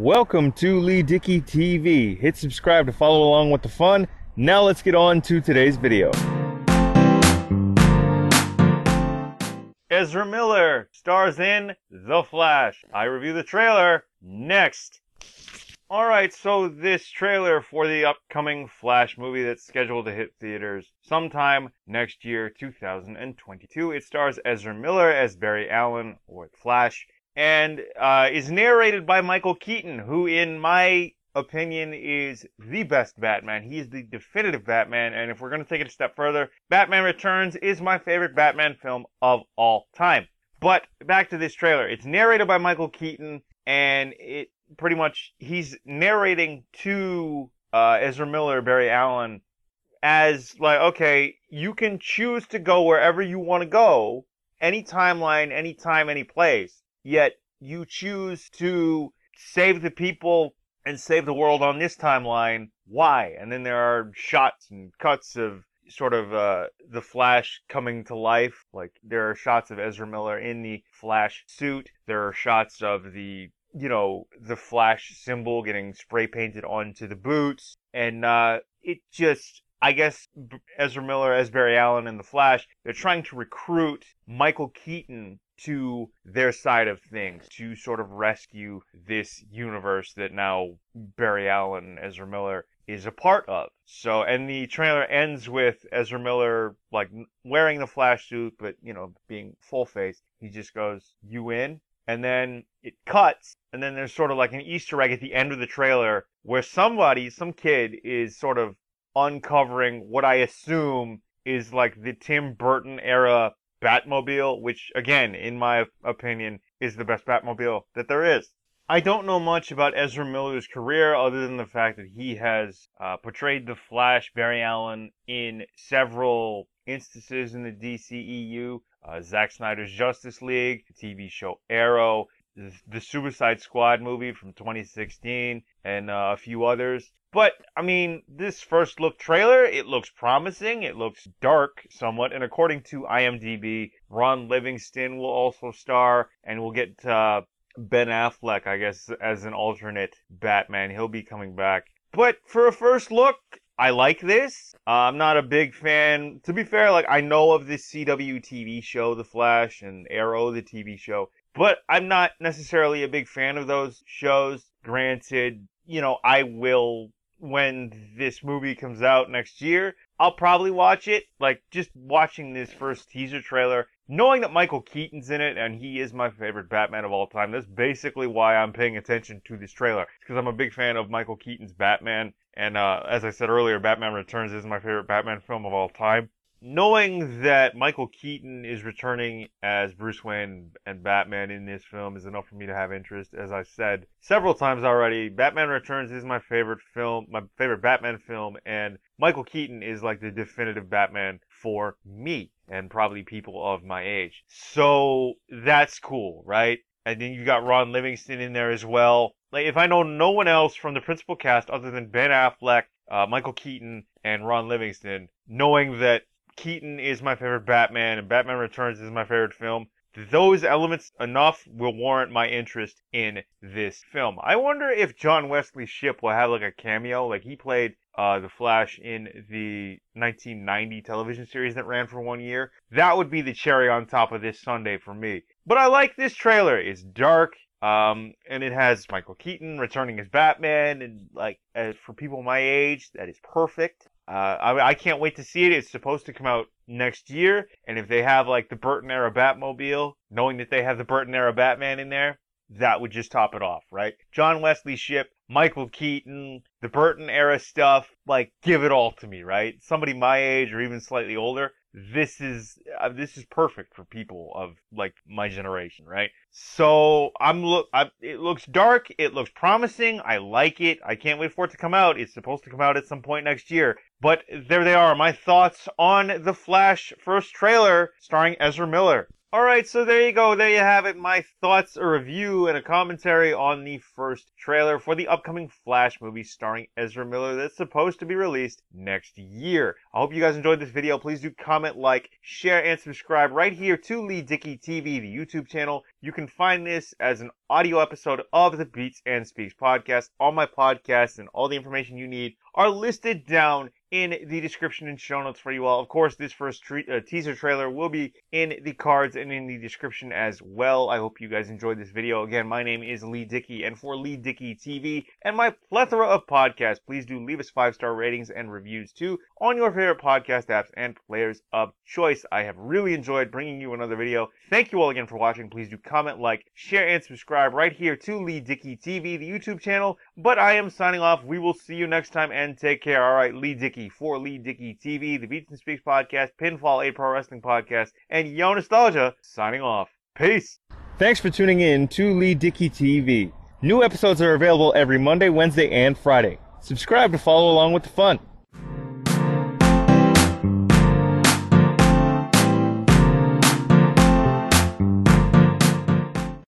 Welcome to Lee Dickey TV. Hit subscribe to follow along with the fun. Now let's get on to today's video. Ezra Miller stars in The Flash. I review the trailer next. Alright, so this trailer for the upcoming Flash movie that's scheduled to hit theaters sometime next year, 2022. It stars Ezra Miller as Barry Allen, or Flash, and uh, is narrated by Michael Keaton, who, in my opinion, is the best Batman. He is the definitive Batman, and if we're going to take it a step further, Batman Returns is my favorite Batman film of all time. But back to this trailer. It's narrated by Michael Keaton, and it pretty much he's narrating to uh, Ezra Miller, Barry Allen, as like, okay, you can choose to go wherever you want to go, any timeline, any time, any place. Yet you choose to save the people and save the world on this timeline. Why? And then there are shots and cuts of sort of uh, the Flash coming to life. Like there are shots of Ezra Miller in the Flash suit. There are shots of the you know, the Flash symbol getting spray painted onto the boots. And uh, it just, I guess, Ezra Miller as Barry Allen in the Flash, they're trying to recruit Michael Keaton to their side of things to sort of rescue this universe that now Barry Allen, Ezra Miller, is a part of. So, and the trailer ends with Ezra Miller like wearing the Flash suit, but you know, being full face. He just goes, "You in?" and then it cuts, and then there's sort of like an Easter egg at the end of the trailer where somebody, some kid, is sort of uncovering what I assume is like the Tim Burton era Batmobile, which again, in my opinion, is the best Batmobile that there is. I don't know much about Ezra Miller's career other than the fact that he has uh, portrayed the Flash, Barry Allen, in several instances in the DCEU uh, Zack Snyder's Justice League, TV show Arrow, the Suicide Squad movie from 2016, and uh, a few others. But I mean, this first look trailer, it looks promising. It looks dark somewhat, and according to IMDb, Ron Livingston will also star, and we'll get uh, Ben Affleck, I guess, as an alternate Batman. He'll be coming back. But for a first look, I like this. Uh, I'm not a big fan. To be fair, like I know of this CW TV show, The Flash, and Arrow, the TV show, but I'm not necessarily a big fan of those shows. Granted, you know, I will when this movie comes out next year. I'll probably watch it. Like just watching this first teaser trailer, knowing that Michael Keaton's in it and he is my favorite Batman of all time. That's basically why I'm paying attention to this trailer because I'm a big fan of Michael Keaton's Batman and uh, as I said earlier, Batman Returns is my favorite Batman film of all time. Knowing that Michael Keaton is returning as Bruce Wayne and Batman in this film is enough for me to have interest. As I said several times already, Batman Returns is my favorite film, my favorite Batman film, and Michael Keaton is like the definitive Batman for me and probably people of my age. So that's cool, right? And then you got Ron Livingston in there as well. Like if I know no one else from the principal cast other than Ben Affleck, uh, Michael Keaton, and Ron Livingston, knowing that Keaton is my favorite Batman and Batman Returns is my favorite film, those elements enough will warrant my interest in this film. I wonder if John Wesley Shipp will have like a cameo, like he played uh, the Flash in the 1990 television series that ran for one year. That would be the cherry on top of this sundae for me. But I like this trailer. It's dark. Um, and it has Michael Keaton returning as Batman, and like as for people my age, that is perfect. Uh, I, I can't wait to see it. It's supposed to come out next year, and if they have like the Burton era Batmobile, knowing that they have the Burton era Batman in there, that would just top it off, right? John Wesley Shipp, Michael Keaton, the Burton era stuff, like give it all to me, right? Somebody my age or even slightly older, this is uh, this is perfect for people of like my generation, right? So I'm look, I, it looks dark, it looks promising. I like it. I can't wait for it to come out. It's supposed to come out at some point next year. But there they are, my thoughts on the Flash first trailer starring Ezra Miller. Alright, so there you go. There you have it. My thoughts, a review, and a commentary on the first trailer for the upcoming Flash movie starring Ezra Miller that's supposed to be released next year. I hope you guys enjoyed this video. Please do comment, like, share, and subscribe right here to Lee Dickey TV, the YouTube channel. You can find this as an audio episode of the Beats and Speaks podcast. All my podcasts and all the information you need are listed down in the description and show notes for you all. Of course, this first tre- uh, teaser trailer will be in the cards and in the description as well. I hope you guys enjoyed this video. Again, my name is Lee Dickey, and for Lee Dickey TV and my plethora of podcasts, please do leave us five star ratings and reviews too on your favorite podcast apps and players of choice. I have really enjoyed bringing you another video. Thank you all again for watching. Please do comment, like, share, and subscribe right here to Lee Dickey TV, the YouTube channel. But I am signing off. We will see you next time and take care. All right, Lee Dickey for Lee Dickey TV, the Beats and Speaks podcast, Pinfall, a pro wrestling podcast, and Yo Nostalgia signing off. Peace. Thanks for tuning in to Lee Dickey TV. New episodes are available every Monday, Wednesday, and Friday. Subscribe to follow along with the fun.